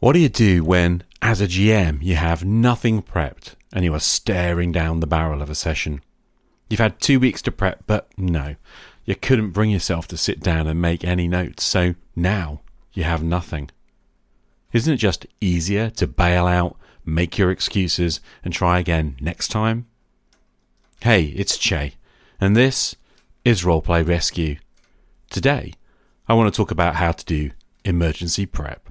What do you do when, as a GM, you have nothing prepped and you are staring down the barrel of a session? You've had two weeks to prep, but no, you couldn't bring yourself to sit down and make any notes, so now you have nothing. Isn't it just easier to bail out, make your excuses, and try again next time? Hey, it's Che, and this is Roleplay Rescue. Today, I want to talk about how to do emergency prep.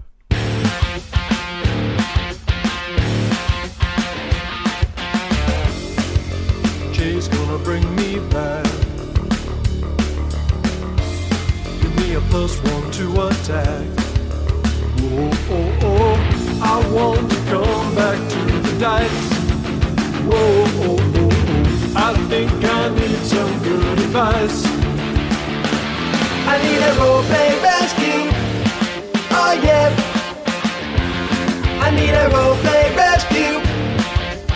Plus one to attack. Whoa, oh, oh, I want to come back to the dice. Whoa, oh, oh, oh, I think I need some good advice. I need a roleplay rescue. Oh yeah. I need a roleplay rescue.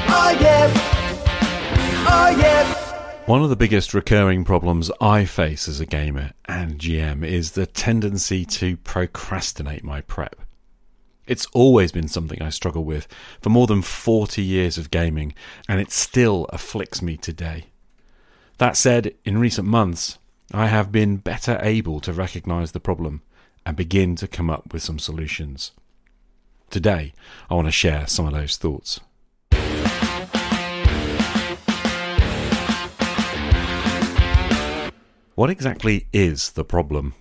Oh yeah. Oh yeah. One of the biggest recurring problems I face as a gamer and GM is the tendency to procrastinate my prep. It's always been something I struggle with for more than 40 years of gaming, and it still afflicts me today. That said, in recent months, I have been better able to recognize the problem and begin to come up with some solutions. Today, I want to share some of those thoughts. What exactly is the problem?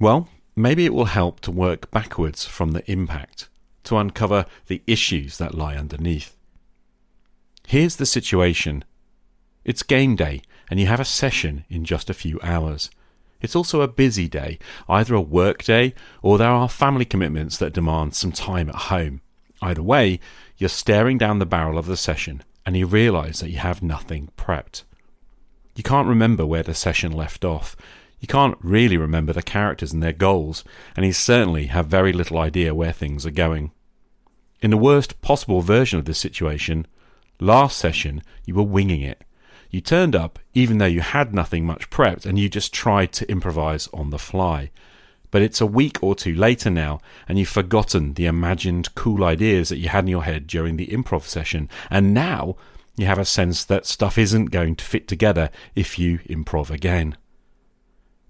Well, maybe it will help to work backwards from the impact to uncover the issues that lie underneath. Here's the situation it's game day, and you have a session in just a few hours. It's also a busy day, either a work day or there are family commitments that demand some time at home. Either way, you're staring down the barrel of the session and you realise that you have nothing prepped. You can't remember where the session left off. You can't really remember the characters and their goals, and you certainly have very little idea where things are going. In the worst possible version of this situation, last session you were winging it. You turned up even though you had nothing much prepped and you just tried to improvise on the fly. But it's a week or two later now, and you've forgotten the imagined cool ideas that you had in your head during the improv session, and now you have a sense that stuff isn't going to fit together if you improv again.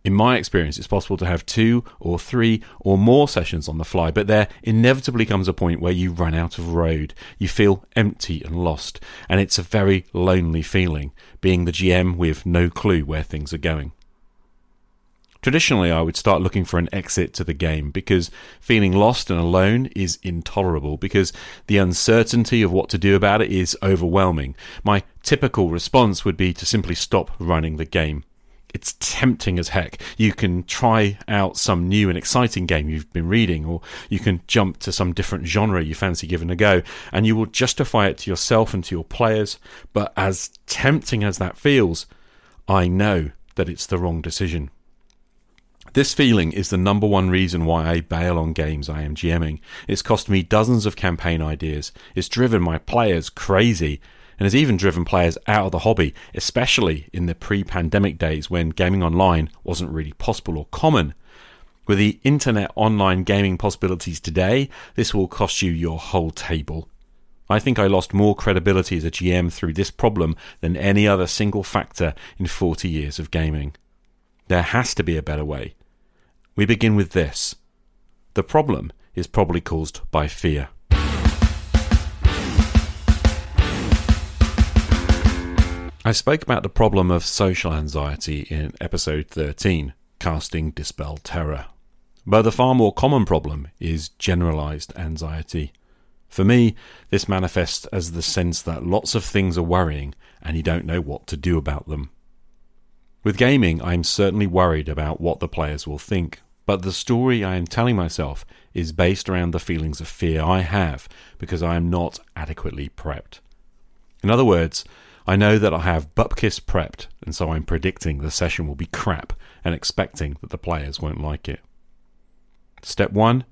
In my experience, it's possible to have two or three or more sessions on the fly, but there inevitably comes a point where you run out of road. You feel empty and lost, and it's a very lonely feeling, being the GM with no clue where things are going. Traditionally, I would start looking for an exit to the game because feeling lost and alone is intolerable because the uncertainty of what to do about it is overwhelming. My typical response would be to simply stop running the game. It's tempting as heck. You can try out some new and exciting game you've been reading, or you can jump to some different genre you fancy giving a go, and you will justify it to yourself and to your players. But as tempting as that feels, I know that it's the wrong decision. This feeling is the number one reason why I bail on games I am GMing. It's cost me dozens of campaign ideas. It's driven my players crazy and has even driven players out of the hobby, especially in the pre pandemic days when gaming online wasn't really possible or common. With the internet online gaming possibilities today, this will cost you your whole table. I think I lost more credibility as a GM through this problem than any other single factor in 40 years of gaming. There has to be a better way. We begin with this. The problem is probably caused by fear. I spoke about the problem of social anxiety in episode 13, Casting Dispel Terror. But the far more common problem is generalized anxiety. For me, this manifests as the sense that lots of things are worrying and you don't know what to do about them. With gaming, I am certainly worried about what the players will think, but the story I am telling myself is based around the feelings of fear I have because I am not adequately prepped. In other words, I know that I have Bupkis prepped, and so I'm predicting the session will be crap and expecting that the players won't like it. Step 1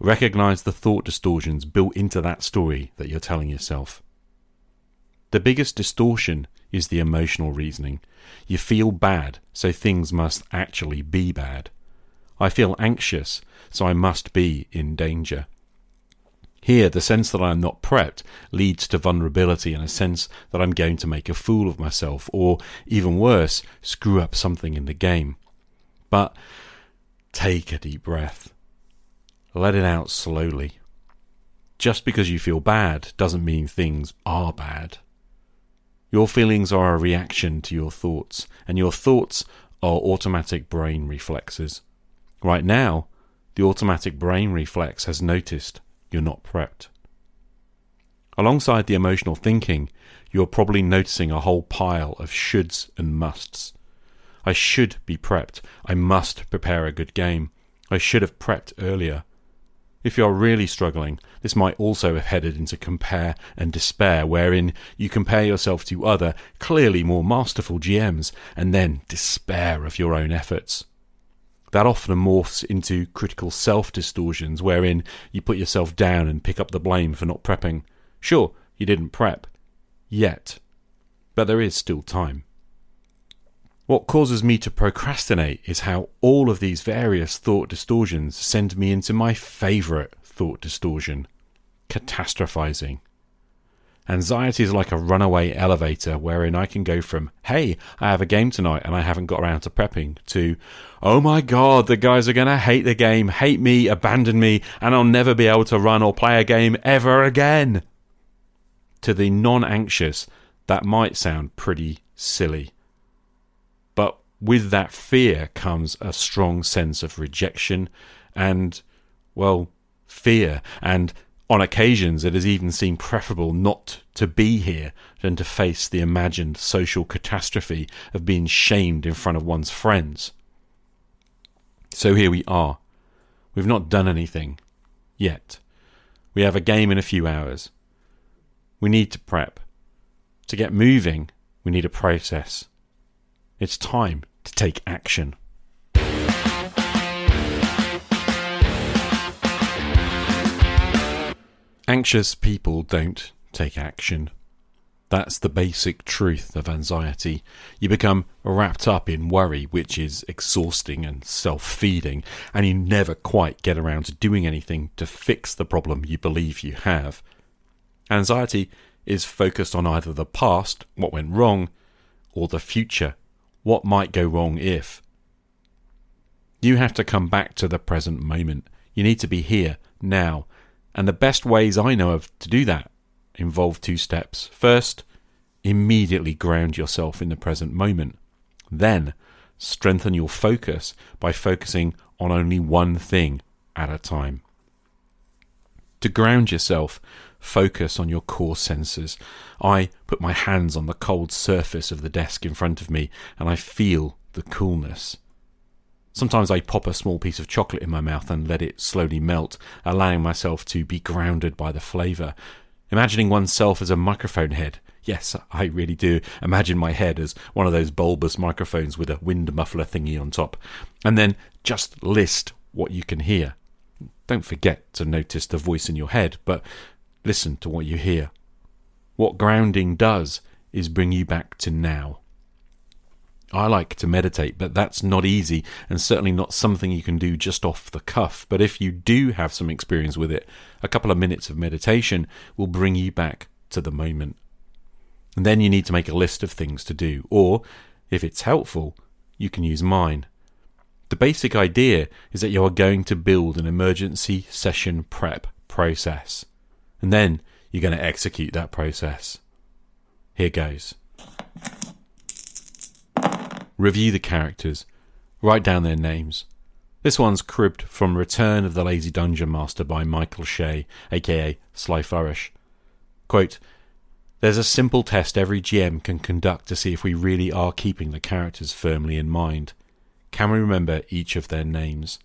Recognize the thought distortions built into that story that you're telling yourself. The biggest distortion is the emotional reasoning. You feel bad, so things must actually be bad. I feel anxious, so I must be in danger. Here, the sense that I am not prepped leads to vulnerability and a sense that I'm going to make a fool of myself, or even worse, screw up something in the game. But take a deep breath. Let it out slowly. Just because you feel bad doesn't mean things are bad. Your feelings are a reaction to your thoughts, and your thoughts are automatic brain reflexes. Right now, the automatic brain reflex has noticed you're not prepped. Alongside the emotional thinking, you're probably noticing a whole pile of shoulds and musts. I should be prepped. I must prepare a good game. I should have prepped earlier. If you're really struggling, this might also have headed into compare and despair, wherein you compare yourself to other, clearly more masterful GMs, and then despair of your own efforts. That often morphs into critical self distortions, wherein you put yourself down and pick up the blame for not prepping. Sure, you didn't prep. Yet. But there is still time. What causes me to procrastinate is how all of these various thought distortions send me into my favourite thought distortion catastrophizing. Anxiety is like a runaway elevator wherein I can go from, hey, I have a game tonight and I haven't got around to prepping, to, oh my god, the guys are going to hate the game, hate me, abandon me, and I'll never be able to run or play a game ever again. To the non anxious, that might sound pretty silly. With that fear comes a strong sense of rejection and, well, fear. And on occasions, it has even seemed preferable not to be here than to face the imagined social catastrophe of being shamed in front of one's friends. So here we are. We've not done anything yet. We have a game in a few hours. We need to prep. To get moving, we need a process. It's time to take action. Anxious people don't take action. That's the basic truth of anxiety. You become wrapped up in worry, which is exhausting and self feeding, and you never quite get around to doing anything to fix the problem you believe you have. Anxiety is focused on either the past, what went wrong, or the future, what might go wrong if. You have to come back to the present moment. You need to be here, now. And the best ways I know of to do that involve two steps. First, immediately ground yourself in the present moment. Then, strengthen your focus by focusing on only one thing at a time. To ground yourself, focus on your core senses. I put my hands on the cold surface of the desk in front of me and I feel the coolness. Sometimes I pop a small piece of chocolate in my mouth and let it slowly melt, allowing myself to be grounded by the flavour. Imagining oneself as a microphone head. Yes, I really do imagine my head as one of those bulbous microphones with a wind muffler thingy on top. And then just list what you can hear. Don't forget to notice the voice in your head, but listen to what you hear. What grounding does is bring you back to now. I like to meditate, but that's not easy and certainly not something you can do just off the cuff. But if you do have some experience with it, a couple of minutes of meditation will bring you back to the moment. And then you need to make a list of things to do, or if it's helpful, you can use mine. The basic idea is that you are going to build an emergency session prep process, and then you're going to execute that process. Here goes. Review the characters. Write down their names. This one's cribbed from Return of the Lazy Dungeon Master by Michael Shea, aka Sly Flourish. Quote, There's a simple test every GM can conduct to see if we really are keeping the characters firmly in mind. Can we remember each of their names?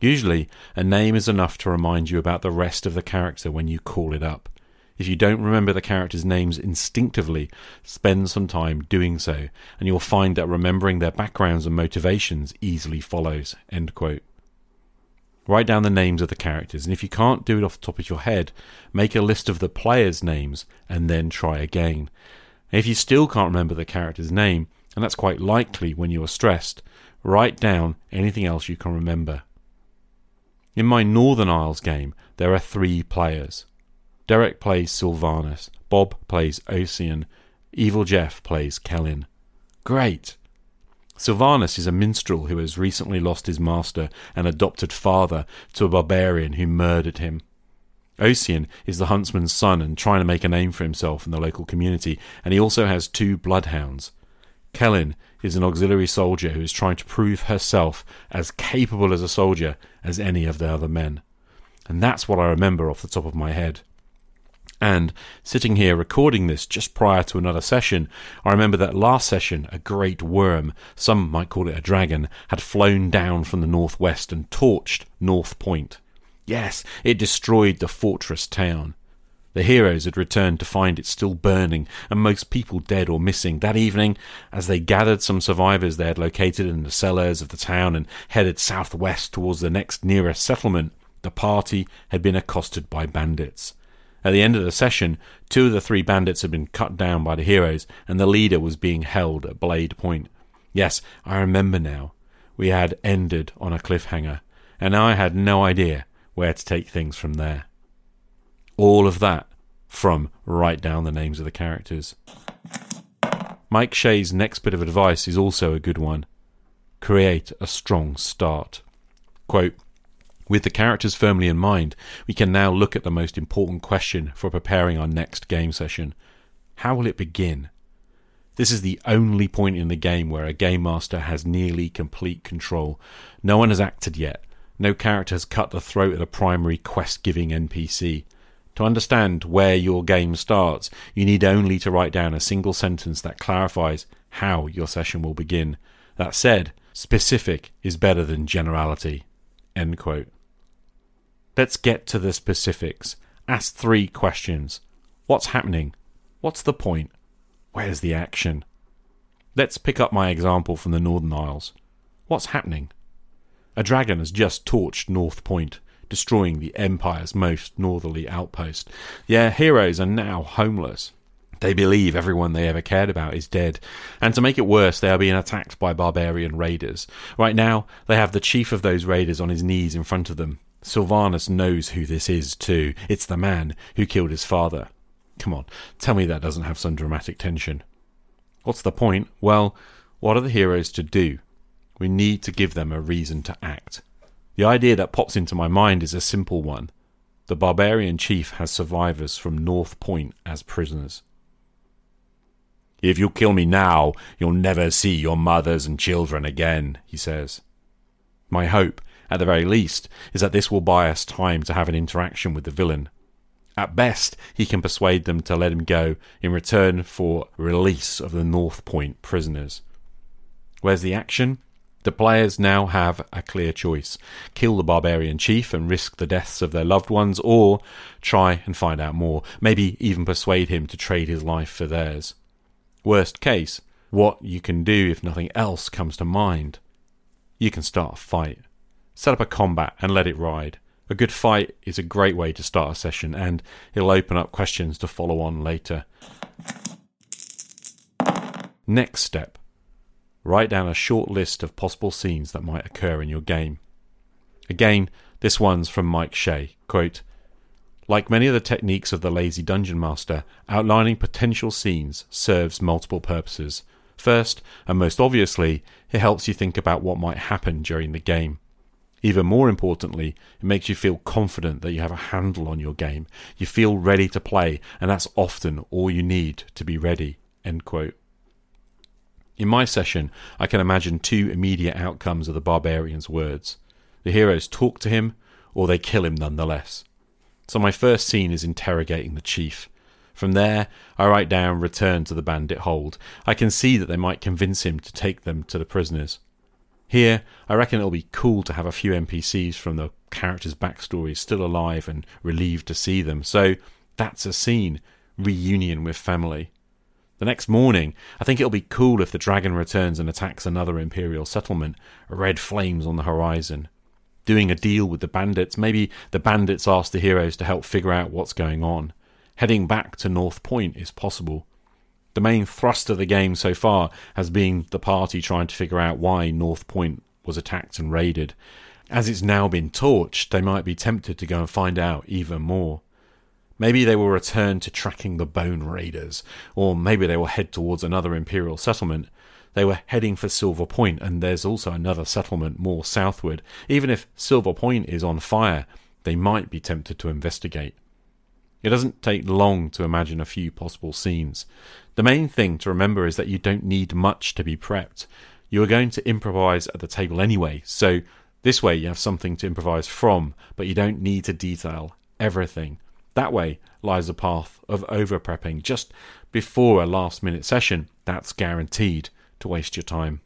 Usually, a name is enough to remind you about the rest of the character when you call it up. If you don't remember the characters' names instinctively, spend some time doing so, and you'll find that remembering their backgrounds and motivations easily follows. Write down the names of the characters, and if you can't do it off the top of your head, make a list of the players' names and then try again. If you still can't remember the character's name, and that's quite likely when you are stressed, write down anything else you can remember. In my Northern Isles game, there are three players Derek plays Sylvanus. Bob plays Ocean. Evil Jeff plays Kellen. Great! Sylvanus is a minstrel who has recently lost his master and adopted father to a barbarian who murdered him. Ocean is the huntsman's son and trying to make a name for himself in the local community, and he also has two bloodhounds. Kellen is an auxiliary soldier who is trying to prove herself as capable as a soldier as any of the other men. And that's what I remember off the top of my head. And sitting here recording this just prior to another session, I remember that last session a great worm, some might call it a dragon, had flown down from the northwest and torched North Point. Yes, it destroyed the fortress town. The heroes had returned to find it still burning and most people dead or missing. That evening, as they gathered some survivors they had located in the cellars of the town and headed southwest towards the next nearest settlement, the party had been accosted by bandits. At the end of the session, two of the three bandits had been cut down by the heroes, and the leader was being held at Blade Point. Yes, I remember now. We had ended on a cliffhanger, and I had no idea where to take things from there. All of that from write down the names of the characters. Mike Shea's next bit of advice is also a good one. Create a strong start. Quote, with the characters firmly in mind, we can now look at the most important question for preparing our next game session. How will it begin? This is the only point in the game where a game master has nearly complete control. No one has acted yet. No character has cut the throat of a primary quest giving NPC. To understand where your game starts, you need only to write down a single sentence that clarifies how your session will begin. That said, specific is better than generality. End quote. Let's get to the specifics. Ask three questions. What's happening? What's the point? Where's the action? Let's pick up my example from the Northern Isles. What's happening? A dragon has just torched North Point, destroying the Empire's most northerly outpost. Their heroes are now homeless. They believe everyone they ever cared about is dead, and to make it worse, they are being attacked by barbarian raiders. Right now, they have the chief of those raiders on his knees in front of them. Sylvanus knows who this is, too. It's the man who killed his father. Come on, tell me that doesn't have some dramatic tension. What's the point? Well, what are the heroes to do? We need to give them a reason to act. The idea that pops into my mind is a simple one. The barbarian chief has survivors from North Point as prisoners. If you kill me now, you'll never see your mothers and children again, he says. My hope at the very least, is that this will buy us time to have an interaction with the villain. At best, he can persuade them to let him go in return for release of the North Point prisoners. Where's the action? The players now have a clear choice kill the barbarian chief and risk the deaths of their loved ones, or try and find out more, maybe even persuade him to trade his life for theirs. Worst case, what you can do if nothing else comes to mind. You can start a fight set up a combat and let it ride. A good fight is a great way to start a session, and it'll open up questions to follow on later. Next step write down a short list of possible scenes that might occur in your game. Again, this one's from Mike Shea. Quote, like many of the techniques of the lazy dungeon master, outlining potential scenes serves multiple purposes. First, and most obviously, it helps you think about what might happen during the game. Even more importantly, it makes you feel confident that you have a handle on your game. You feel ready to play, and that's often all you need to be ready. End quote. In my session, I can imagine two immediate outcomes of the barbarian's words. The heroes talk to him, or they kill him nonetheless. So my first scene is interrogating the chief. From there, I write down return to the bandit hold. I can see that they might convince him to take them to the prisoners. Here, I reckon it'll be cool to have a few NPCs from the characters' backstories still alive and relieved to see them. So that's a scene reunion with family. The next morning, I think it'll be cool if the dragon returns and attacks another Imperial settlement, red flames on the horizon. Doing a deal with the bandits, maybe the bandits ask the heroes to help figure out what's going on. Heading back to North Point is possible. The main thrust of the game so far has been the party trying to figure out why North Point was attacked and raided. As it's now been torched, they might be tempted to go and find out even more. Maybe they will return to tracking the Bone Raiders, or maybe they will head towards another Imperial settlement. They were heading for Silver Point, and there's also another settlement more southward. Even if Silver Point is on fire, they might be tempted to investigate. It doesn't take long to imagine a few possible scenes. The main thing to remember is that you don't need much to be prepped. You are going to improvise at the table anyway, so this way you have something to improvise from, but you don't need to detail everything. That way lies a path of over prepping just before a last minute session. That's guaranteed to waste your time.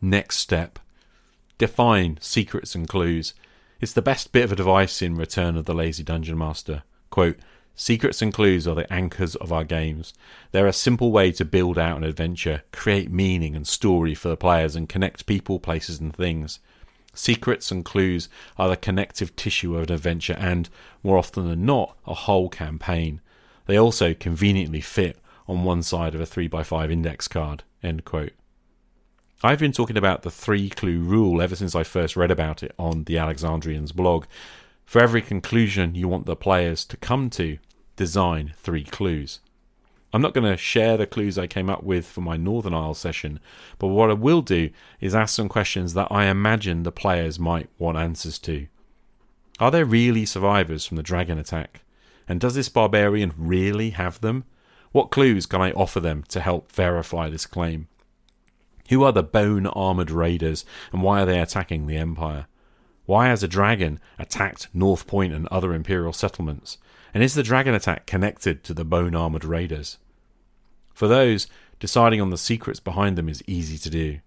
Next step define secrets and clues. It's the best bit of advice in Return of the Lazy Dungeon Master. Quote, Secrets and clues are the anchors of our games. They're a simple way to build out an adventure, create meaning and story for the players, and connect people, places, and things. Secrets and clues are the connective tissue of an adventure and, more often than not, a whole campaign. They also conveniently fit on one side of a 3x5 index card. End quote. I've been talking about the three clue rule ever since I first read about it on the Alexandrian's blog. For every conclusion you want the players to come to, design three clues. I'm not going to share the clues I came up with for my Northern Isle session, but what I will do is ask some questions that I imagine the players might want answers to. Are there really survivors from the dragon attack? And does this barbarian really have them? What clues can I offer them to help verify this claim? Who are the bone armoured raiders and why are they attacking the Empire? Why has a dragon attacked North Point and other Imperial settlements? And is the dragon attack connected to the bone armored raiders? For those, deciding on the secrets behind them is easy to do.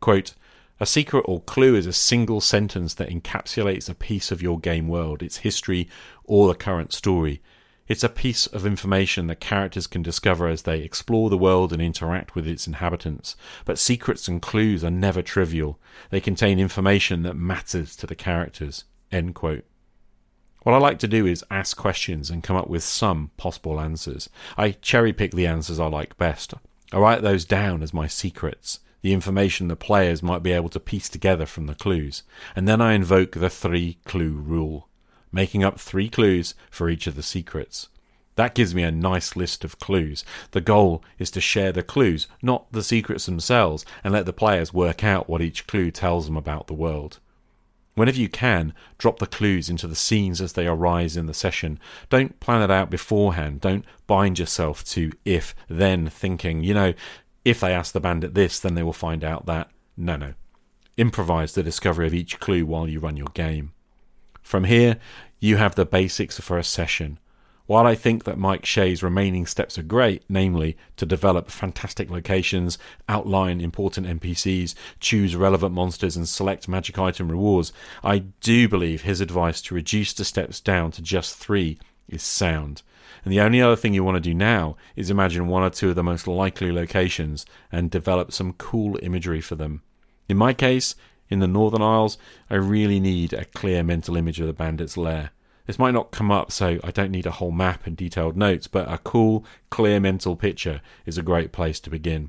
Quote, a secret or clue is a single sentence that encapsulates a piece of your game world, its history, or the current story. It's a piece of information that characters can discover as they explore the world and interact with its inhabitants. But secrets and clues are never trivial. They contain information that matters to the characters. End quote. What I like to do is ask questions and come up with some possible answers. I cherry pick the answers I like best. I write those down as my secrets, the information the players might be able to piece together from the clues, and then I invoke the three clue rule, making up three clues for each of the secrets. That gives me a nice list of clues. The goal is to share the clues, not the secrets themselves, and let the players work out what each clue tells them about the world. Whenever you can, drop the clues into the scenes as they arise in the session. Don't plan it out beforehand. Don't bind yourself to if then thinking, you know, if they ask the bandit this, then they will find out that. No, no. Improvise the discovery of each clue while you run your game. From here, you have the basics for a session. While I think that Mike Shea's remaining steps are great, namely to develop fantastic locations, outline important NPCs, choose relevant monsters, and select magic item rewards, I do believe his advice to reduce the steps down to just three is sound. And the only other thing you want to do now is imagine one or two of the most likely locations and develop some cool imagery for them. In my case, in the Northern Isles, I really need a clear mental image of the bandit's lair. This might not come up, so I don't need a whole map and detailed notes, but a cool, clear mental picture is a great place to begin.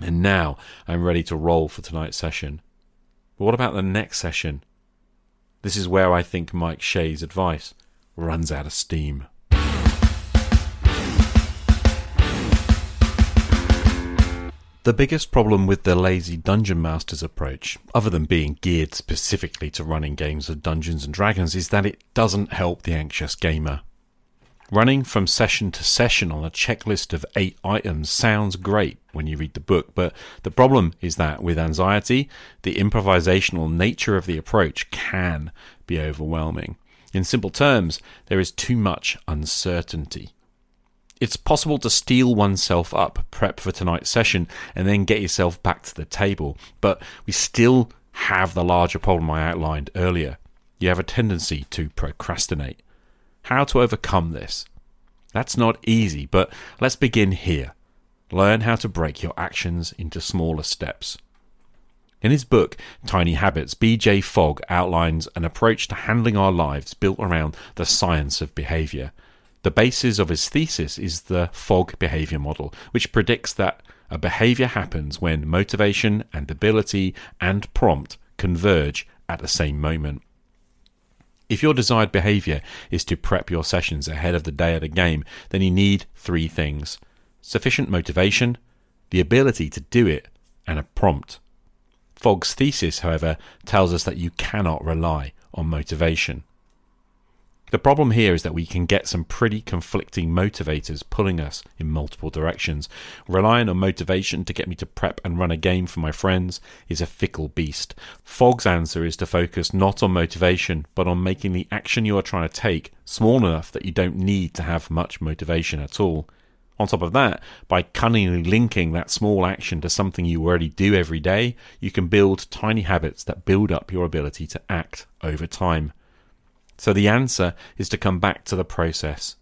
And now I'm ready to roll for tonight's session. But what about the next session? This is where I think Mike Shea's advice runs out of steam. The biggest problem with the lazy Dungeon Master's approach, other than being geared specifically to running games of Dungeons and Dragons, is that it doesn't help the anxious gamer. Running from session to session on a checklist of eight items sounds great when you read the book, but the problem is that with anxiety, the improvisational nature of the approach can be overwhelming. In simple terms, there is too much uncertainty. It's possible to steel oneself up, prep for tonight's session, and then get yourself back to the table, but we still have the larger problem I outlined earlier. You have a tendency to procrastinate. How to overcome this? That's not easy, but let's begin here. Learn how to break your actions into smaller steps. In his book, Tiny Habits, BJ Fogg outlines an approach to handling our lives built around the science of behavior. The basis of his thesis is the Fogg behavior model, which predicts that a behavior happens when motivation and ability and prompt converge at the same moment. If your desired behavior is to prep your sessions ahead of the day of the game, then you need three things sufficient motivation, the ability to do it, and a prompt. Fogg's thesis, however, tells us that you cannot rely on motivation. The problem here is that we can get some pretty conflicting motivators pulling us in multiple directions. Relying on motivation to get me to prep and run a game for my friends is a fickle beast. Fogg's answer is to focus not on motivation, but on making the action you are trying to take small enough that you don't need to have much motivation at all. On top of that, by cunningly linking that small action to something you already do every day, you can build tiny habits that build up your ability to act over time. So the answer is to come back to the process.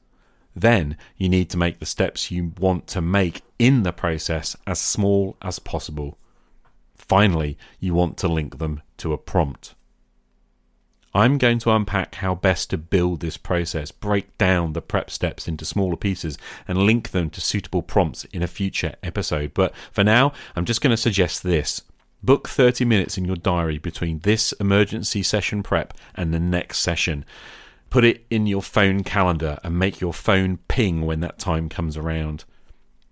Then you need to make the steps you want to make in the process as small as possible. Finally, you want to link them to a prompt. I'm going to unpack how best to build this process, break down the prep steps into smaller pieces, and link them to suitable prompts in a future episode. But for now, I'm just going to suggest this. Book 30 minutes in your diary between this emergency session prep and the next session. Put it in your phone calendar and make your phone ping when that time comes around.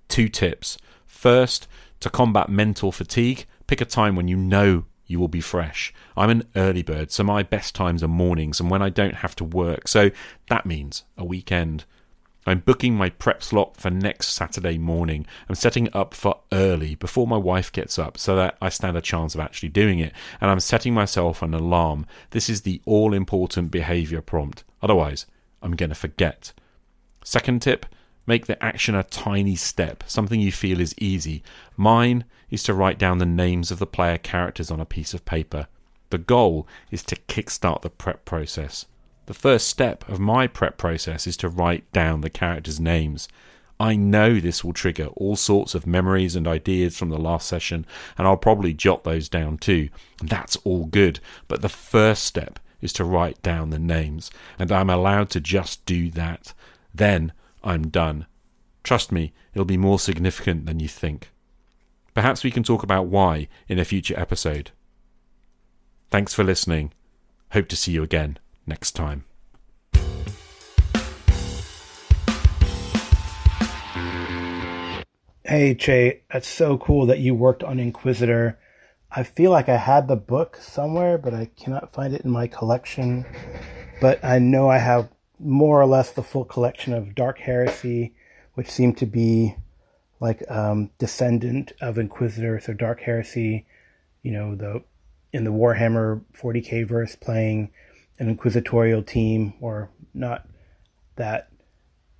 Two tips. First, to combat mental fatigue, pick a time when you know you will be fresh. I'm an early bird, so my best times are mornings and when I don't have to work, so that means a weekend. I'm booking my prep slot for next Saturday morning. I'm setting up for early before my wife gets up so that I stand a chance of actually doing it. And I'm setting myself an alarm. This is the all important behavior prompt. Otherwise, I'm going to forget. Second tip make the action a tiny step, something you feel is easy. Mine is to write down the names of the player characters on a piece of paper. The goal is to kickstart the prep process. The first step of my prep process is to write down the characters' names. I know this will trigger all sorts of memories and ideas from the last session, and I'll probably jot those down too. That's all good, but the first step is to write down the names, and I'm allowed to just do that. Then I'm done. Trust me, it'll be more significant than you think. Perhaps we can talk about why in a future episode. Thanks for listening. Hope to see you again next time. Hey, Che, that's so cool that you worked on Inquisitor. I feel like I had the book somewhere, but I cannot find it in my collection. But I know I have more or less the full collection of Dark Heresy, which seemed to be like um, descendant of Inquisitor. So Dark Heresy, you know, the in the Warhammer 40k verse playing an inquisitorial team, or not that.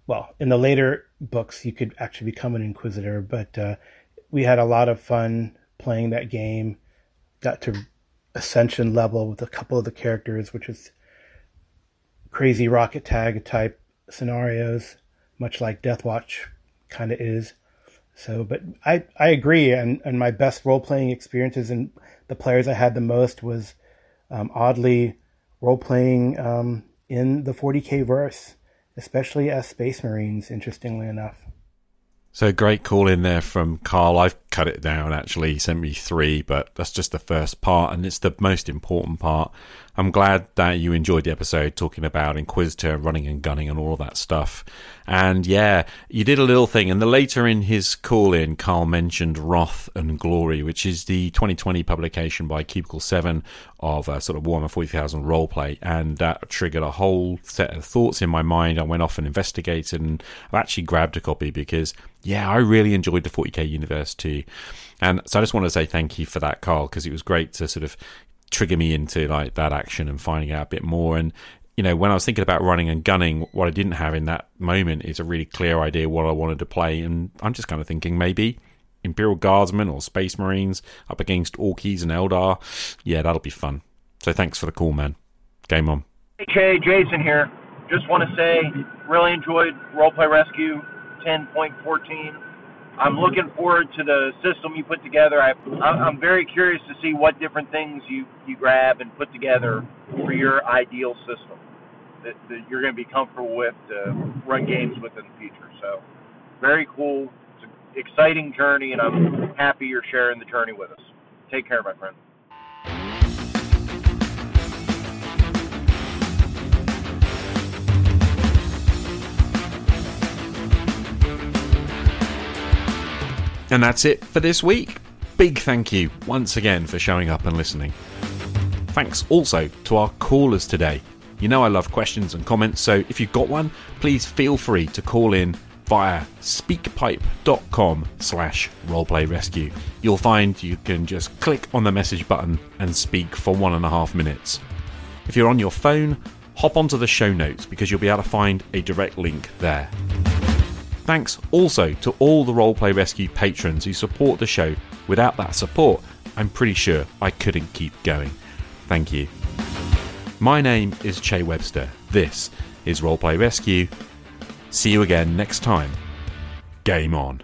Well, in the later books, you could actually become an inquisitor, but uh, we had a lot of fun playing that game. Got to ascension level with a couple of the characters, which was crazy rocket tag type scenarios, much like Deathwatch kind of is. So, but I, I agree. And, and my best role playing experiences and the players I had the most was um, oddly role playing um, in the 40k verse, especially as Space Marines, interestingly enough. So great call in there from Karl. I've cut it down actually. He sent me three, but that's just the first part, and it's the most important part. I'm glad that you enjoyed the episode talking about Inquisitor, running and gunning, and all of that stuff. And yeah, you did a little thing. And the later in his call in, Karl mentioned Wrath and Glory, which is the 2020 publication by Cubicle 7 of a sort of Warhammer 40,000 roleplay. And that triggered a whole set of thoughts in my mind. I went off and investigated, and I've actually grabbed a copy because, yeah, I really enjoyed the 40k universe too. And so I just want to say thank you for that, Karl, because it was great to sort of trigger me into like that action and finding out a bit more. And you know, when I was thinking about running and gunning, what I didn't have in that moment is a really clear idea what I wanted to play. And I'm just kind of thinking maybe Imperial Guardsmen or Space Marines up against Orkies and Eldar. Yeah, that'll be fun. So thanks for the call, man. Game on. Hey, Jason here. Just want to say, really enjoyed Roleplay Rescue 10.14 I'm looking forward to the system you put together. I, I'm very curious to see what different things you, you grab and put together for your ideal system that, that you're going to be comfortable with to run games with in the future. So, very cool. It's an exciting journey, and I'm happy you're sharing the journey with us. Take care, my friend. And that's it for this week. Big thank you once again for showing up and listening. Thanks also to our callers today. You know I love questions and comments, so if you've got one, please feel free to call in via speakpipe.com slash roleplayrescue. You'll find you can just click on the message button and speak for one and a half minutes. If you're on your phone, hop onto the show notes because you'll be able to find a direct link there. Thanks also to all the Roleplay Rescue patrons who support the show. Without that support, I'm pretty sure I couldn't keep going. Thank you. My name is Che Webster. This is Roleplay Rescue. See you again next time. Game on.